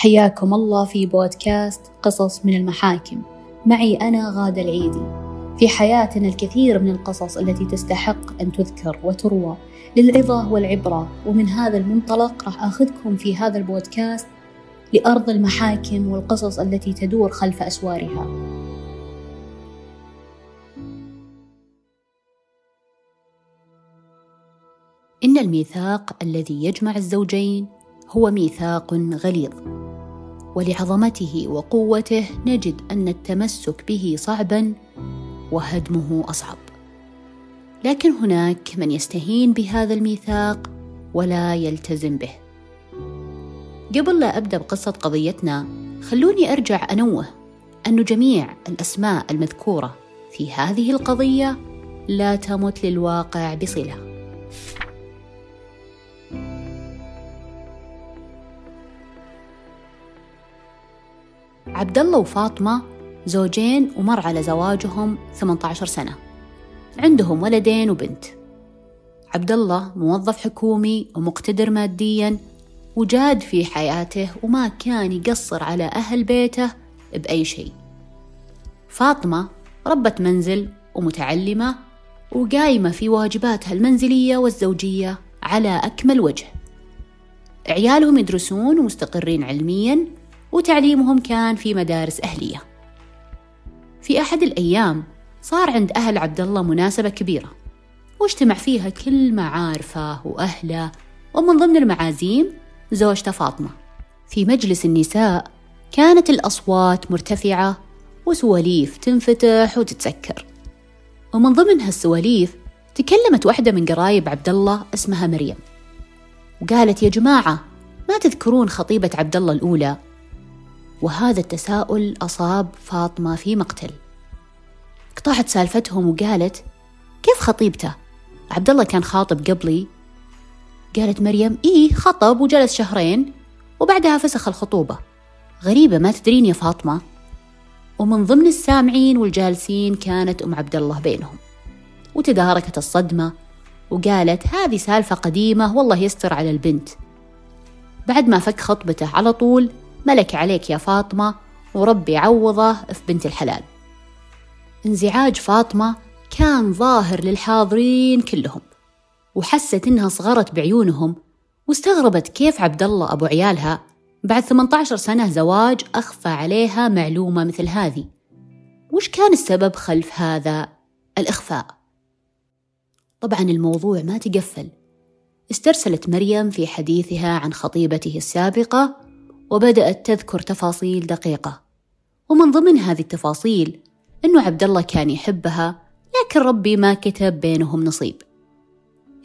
حياكم الله في بودكاست قصص من المحاكم. معي أنا غادة العيدي. في حياتنا الكثير من القصص التي تستحق أن تذكر وتروى للعظة والعبرة ومن هذا المنطلق راح أخذكم في هذا البودكاست لأرض المحاكم والقصص التي تدور خلف أسوارها. إن الميثاق الذي يجمع الزوجين هو ميثاق غليظ. ولعظمته وقوته نجد أن التمسك به صعبا وهدمه أصعب. لكن هناك من يستهين بهذا الميثاق ولا يلتزم به. قبل لا أبدأ بقصة قضيتنا خلوني أرجع أنوه أن جميع الأسماء المذكورة في هذه القضية لا تمت للواقع بصلة. عبد الله وفاطمة زوجين ومر على زواجهم 18 سنة. عندهم ولدين وبنت. عبد الله موظف حكومي ومقتدر ماديا وجاد في حياته وما كان يقصر على أهل بيته بأي شيء. فاطمة ربة منزل ومتعلمة وقايمة في واجباتها المنزلية والزوجية على أكمل وجه. عيالهم يدرسون ومستقرين علميا وتعليمهم كان في مدارس أهلية. في أحد الأيام صار عند أهل عبد الله مناسبة كبيرة واجتمع فيها كل معارفه وأهله ومن ضمن المعازيم زوجته فاطمة. في مجلس النساء كانت الأصوات مرتفعة وسواليف تنفتح وتتسكر. ومن ضمن هالسواليف تكلمت واحدة من قرايب عبد الله اسمها مريم وقالت يا جماعة ما تذكرون خطيبة عبد الله الأولى؟ وهذا التساؤل أصاب فاطمة في مقتل. قطعت سالفتهم وقالت كيف خطيبته؟ عبد الله كان خاطب قبلي. قالت مريم إيه خطب وجلس شهرين وبعدها فسخ الخطوبة. غريبة ما تدرين يا فاطمة. ومن ضمن السامعين والجالسين كانت أم عبد الله بينهم. وتداركت الصدمة وقالت هذه سالفة قديمة والله يستر على البنت. بعد ما فك خطبته على طول ملك عليك يا فاطمة وربي عوضه في بنت الحلال. انزعاج فاطمة كان ظاهر للحاضرين كلهم وحست إنها صغرت بعيونهم واستغربت كيف عبد الله أبو عيالها بعد 18 سنة زواج أخفى عليها معلومة مثل هذه. وش كان السبب خلف هذا الإخفاء؟ طبعا الموضوع ما تقفل. استرسلت مريم في حديثها عن خطيبته السابقة وبدأت تذكر تفاصيل دقيقة. ومن ضمن هذه التفاصيل أنه عبد الله كان يحبها لكن ربي ما كتب بينهم نصيب.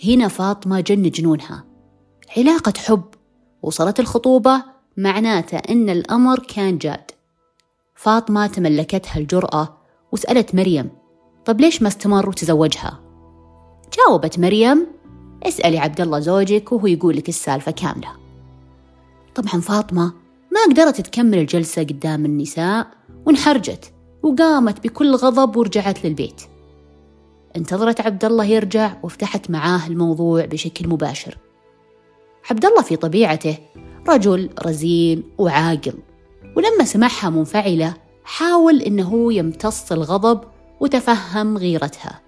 هنا فاطمة جن جنونها. علاقة حب وصلت الخطوبة معناته أن الأمر كان جاد. فاطمة تملكتها الجرأة وسألت مريم طب ليش ما استمر وتزوجها؟ جاوبت مريم اسألي عبد الله زوجك وهو يقول لك السالفة كاملة. طبعا فاطمة ما قدرت تكمل الجلسة قدام النساء وانحرجت وقامت بكل غضب ورجعت للبيت. انتظرت عبد الله يرجع وفتحت معاه الموضوع بشكل مباشر. عبد الله في طبيعته رجل رزين وعاقل ولما سمعها منفعلة حاول إنه يمتص الغضب وتفهم غيرتها.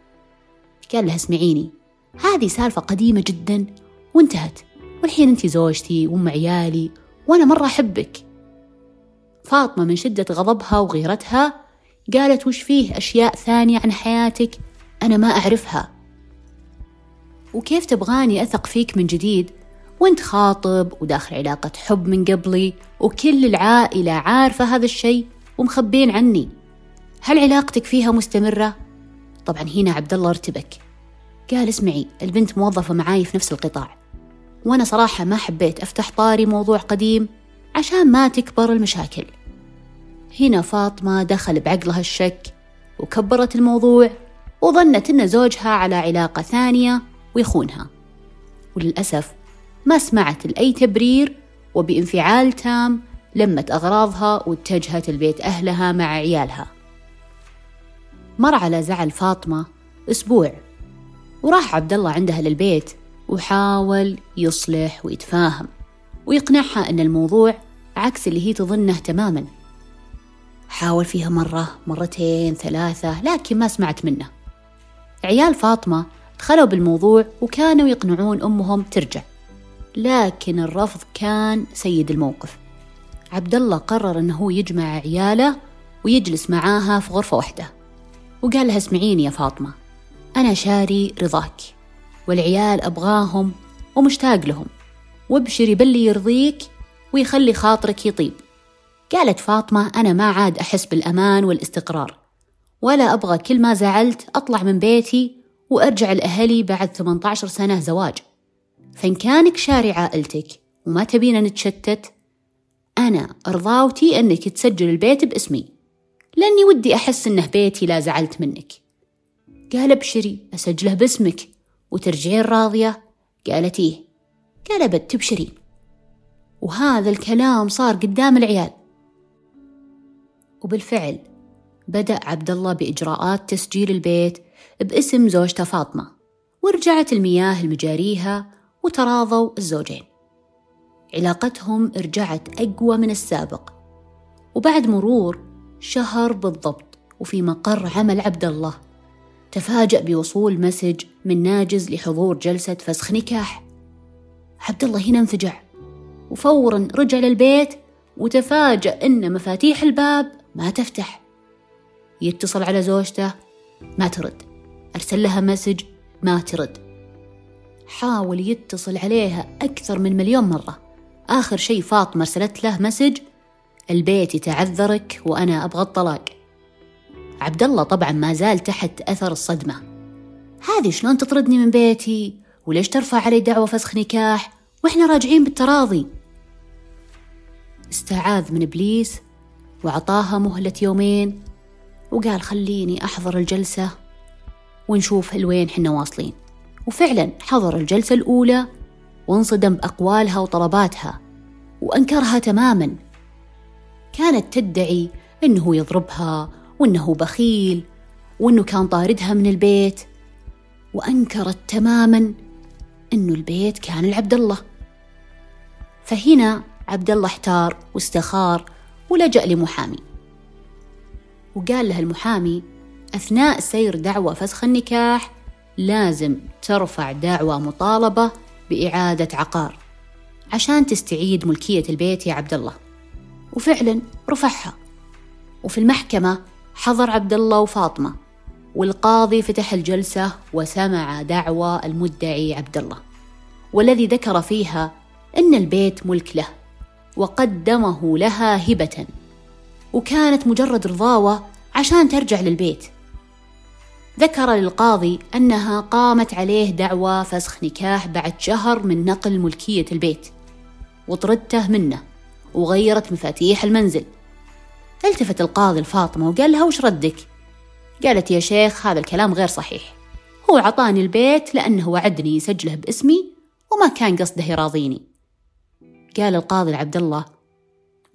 قال لها اسمعيني هذه سالفة قديمة جدا وانتهت. والحين انت زوجتي وام عيالي وأنا مرة أحبك. فاطمة من شدة غضبها وغيرتها قالت وش فيه أشياء ثانية عن حياتك أنا ما أعرفها. وكيف تبغاني أثق فيك من جديد؟ وأنت خاطب وداخل علاقة حب من قبلي وكل العائلة عارفة هذا الشيء ومخبين عني. هل علاقتك فيها مستمرة؟ طبعا هنا عبد الله ارتبك. قال اسمعي البنت موظفة معاي في نفس القطاع. وأنا صراحة ما حبيت أفتح طاري موضوع قديم عشان ما تكبر المشاكل. هنا فاطمة دخل بعقلها الشك وكبرت الموضوع وظنت أن زوجها على علاقة ثانية ويخونها. وللأسف ما سمعت لأي تبرير وبانفعال تام لمت أغراضها واتجهت البيت أهلها مع عيالها. مر على زعل فاطمة أسبوع وراح عبد الله عندها للبيت وحاول يصلح ويتفاهم ويقنعها أن الموضوع عكس اللي هي تظنه تماما. حاول فيها مرة مرتين ثلاثة لكن ما سمعت منه. عيال فاطمة دخلوا بالموضوع وكانوا يقنعون أمهم ترجع لكن الرفض كان سيد الموقف. عبد الله قرر أنه يجمع عياله ويجلس معاها في غرفة واحدة وقال لها اسمعيني يا فاطمة أنا شاري رضاك. والعيال أبغاهم ومشتاق لهم. وابشري باللي يرضيك ويخلي خاطرك يطيب. قالت فاطمة أنا ما عاد أحس بالأمان والاستقرار. ولا أبغى كل ما زعلت أطلع من بيتي وأرجع لأهلي بعد 18 سنة زواج. فإن كانك شاري عائلتك وما تبينا نتشتت أنا أرضاوتي أنك تسجل البيت باسمي. لأني ودي أحس إنه بيتي لا زعلت منك. قال ابشري أسجله باسمك. وترجعين راضية؟ قالت إيه قال أبد تبشرين. وهذا الكلام صار قدام العيال. وبالفعل بدأ عبد الله بإجراءات تسجيل البيت باسم زوجته فاطمة. ورجعت المياه المجاريها وتراضوا الزوجين. علاقتهم رجعت أقوى من السابق. وبعد مرور شهر بالضبط وفي مقر عمل عبد الله. تفاجأ بوصول مسج من ناجز لحضور جلسة فسخ نكاح. عبد الله هنا انفجع وفورا رجع للبيت وتفاجأ أن مفاتيح الباب ما تفتح. يتصل على زوجته ما ترد. أرسل لها message ما ترد. حاول يتصل عليها أكثر من مليون مرة. آخر شيء فاطمة أرسلت له message البيت يتعذرك وأنا أبغى الطلاق. عبد الله طبعا ما زال تحت أثر الصدمة. هذه شلون تطردني من بيتي؟ وليش ترفع علي دعوى فسخ نكاح؟ وإحنا راجعين بالتراضي. استعاذ من إبليس وعطاها مهلة يومين. وقال خليني أحضر الجلسة ونشوف لوين حنا واصلين. وفعلا حضر الجلسة الأولى وانصدم بأقوالها وطلباتها وأنكرها تماما. كانت تدعي إنه يضربها وإنه بخيل وإنه كان طاردها من البيت وأنكرت تماما إنه البيت كان لعبد الله. فهنا عبد الله احتار واستخار ولجأ لمحامي. وقال له المحامي أثناء سير دعوى فسخ النكاح لازم ترفع دعوى مطالبة بإعادة عقار عشان تستعيد ملكية البيت يا عبد الله. وفعلا رفعها. وفي المحكمة حضر عبد الله وفاطمة والقاضي فتح الجلسة وسمع دعوى المدعي عبد الله والذي ذكر فيها أن البيت ملك له وقدمه لها هبة وكانت مجرد رضاوة عشان ترجع للبيت. ذكر للقاضي أنها قامت عليه دعوى فسخ نكاح بعد شهر من نقل ملكية البيت وطردته منه وغيرت مفاتيح المنزل. التفت القاضي لفاطمة وقال لها وش ردك؟ قالت يا شيخ هذا الكلام غير صحيح. هو عطاني البيت لأنه وعدني يسجله باسمي وما كان قصده يراضيني. قال القاضي لعبد الله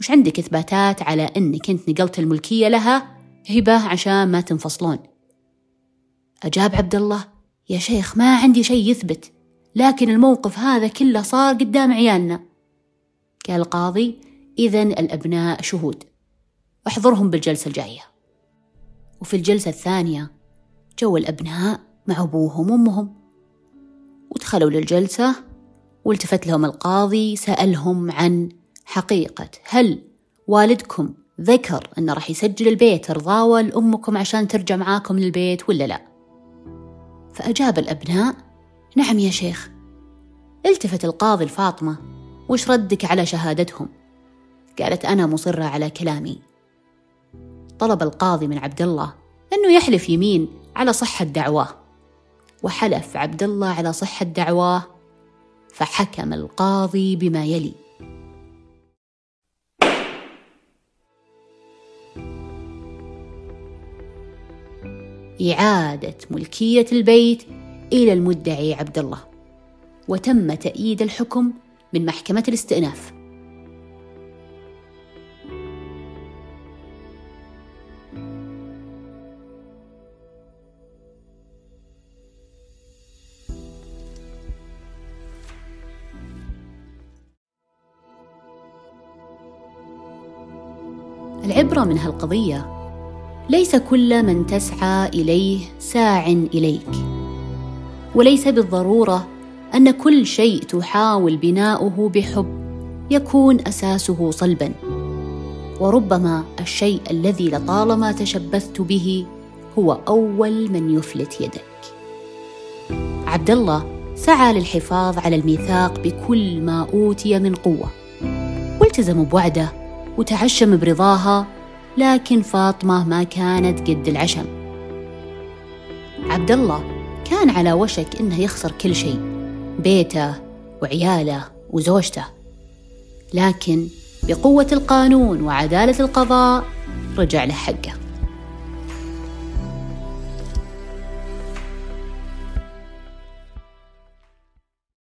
وش عندك إثباتات على أنك أنت نقلت الملكية لها؟ هبة عشان ما تنفصلون. أجاب عبد الله يا شيخ ما عندي شيء يثبت لكن الموقف هذا كله صار قدام عيالنا. قال القاضي إذا الأبناء شهود. احضرهم بالجلسة الجاية. وفي الجلسة الثانية جو الأبناء مع أبوهم وأمهم. ودخلوا للجلسة والتفت لهم القاضي سألهم عن حقيقة. هل والدكم ذكر أنه راح يسجل البيت رضاوة لأمكم عشان ترجع معاكم للبيت ولا لا؟ فأجاب الأبناء نعم يا شيخ. التفت القاضي لفاطمة وش ردك على شهادتهم؟ قالت أنا مصرة على كلامي. طلب القاضي من عبد الله أنه يحلف يمين على صحة دعواه وحلف عبد الله على صحة دعواه فحكم القاضي بما يلي. إعادة ملكية البيت إلى المدعي عبد الله وتم تأييد الحكم من محكمة الاستئناف. العبرة من هالقضية. ليس كل من تسعى إليه ساع إليك. وليس بالضرورة أن كل شيء تحاول بناؤه بحب يكون أساسه صلبا. وربما الشيء الذي لطالما تشبثت به هو أول من يفلت يدك. عبد الله سعى للحفاظ على الميثاق بكل ما أوتي من قوة. والتزم بوعده وتعشم برضاها لكن فاطمة ما كانت قد العشم. عبد الله كان على وشك إنه يخسر كل شيء بيته وعياله وزوجته. لكن بقوة القانون وعدالة القضاء رجع له حقه.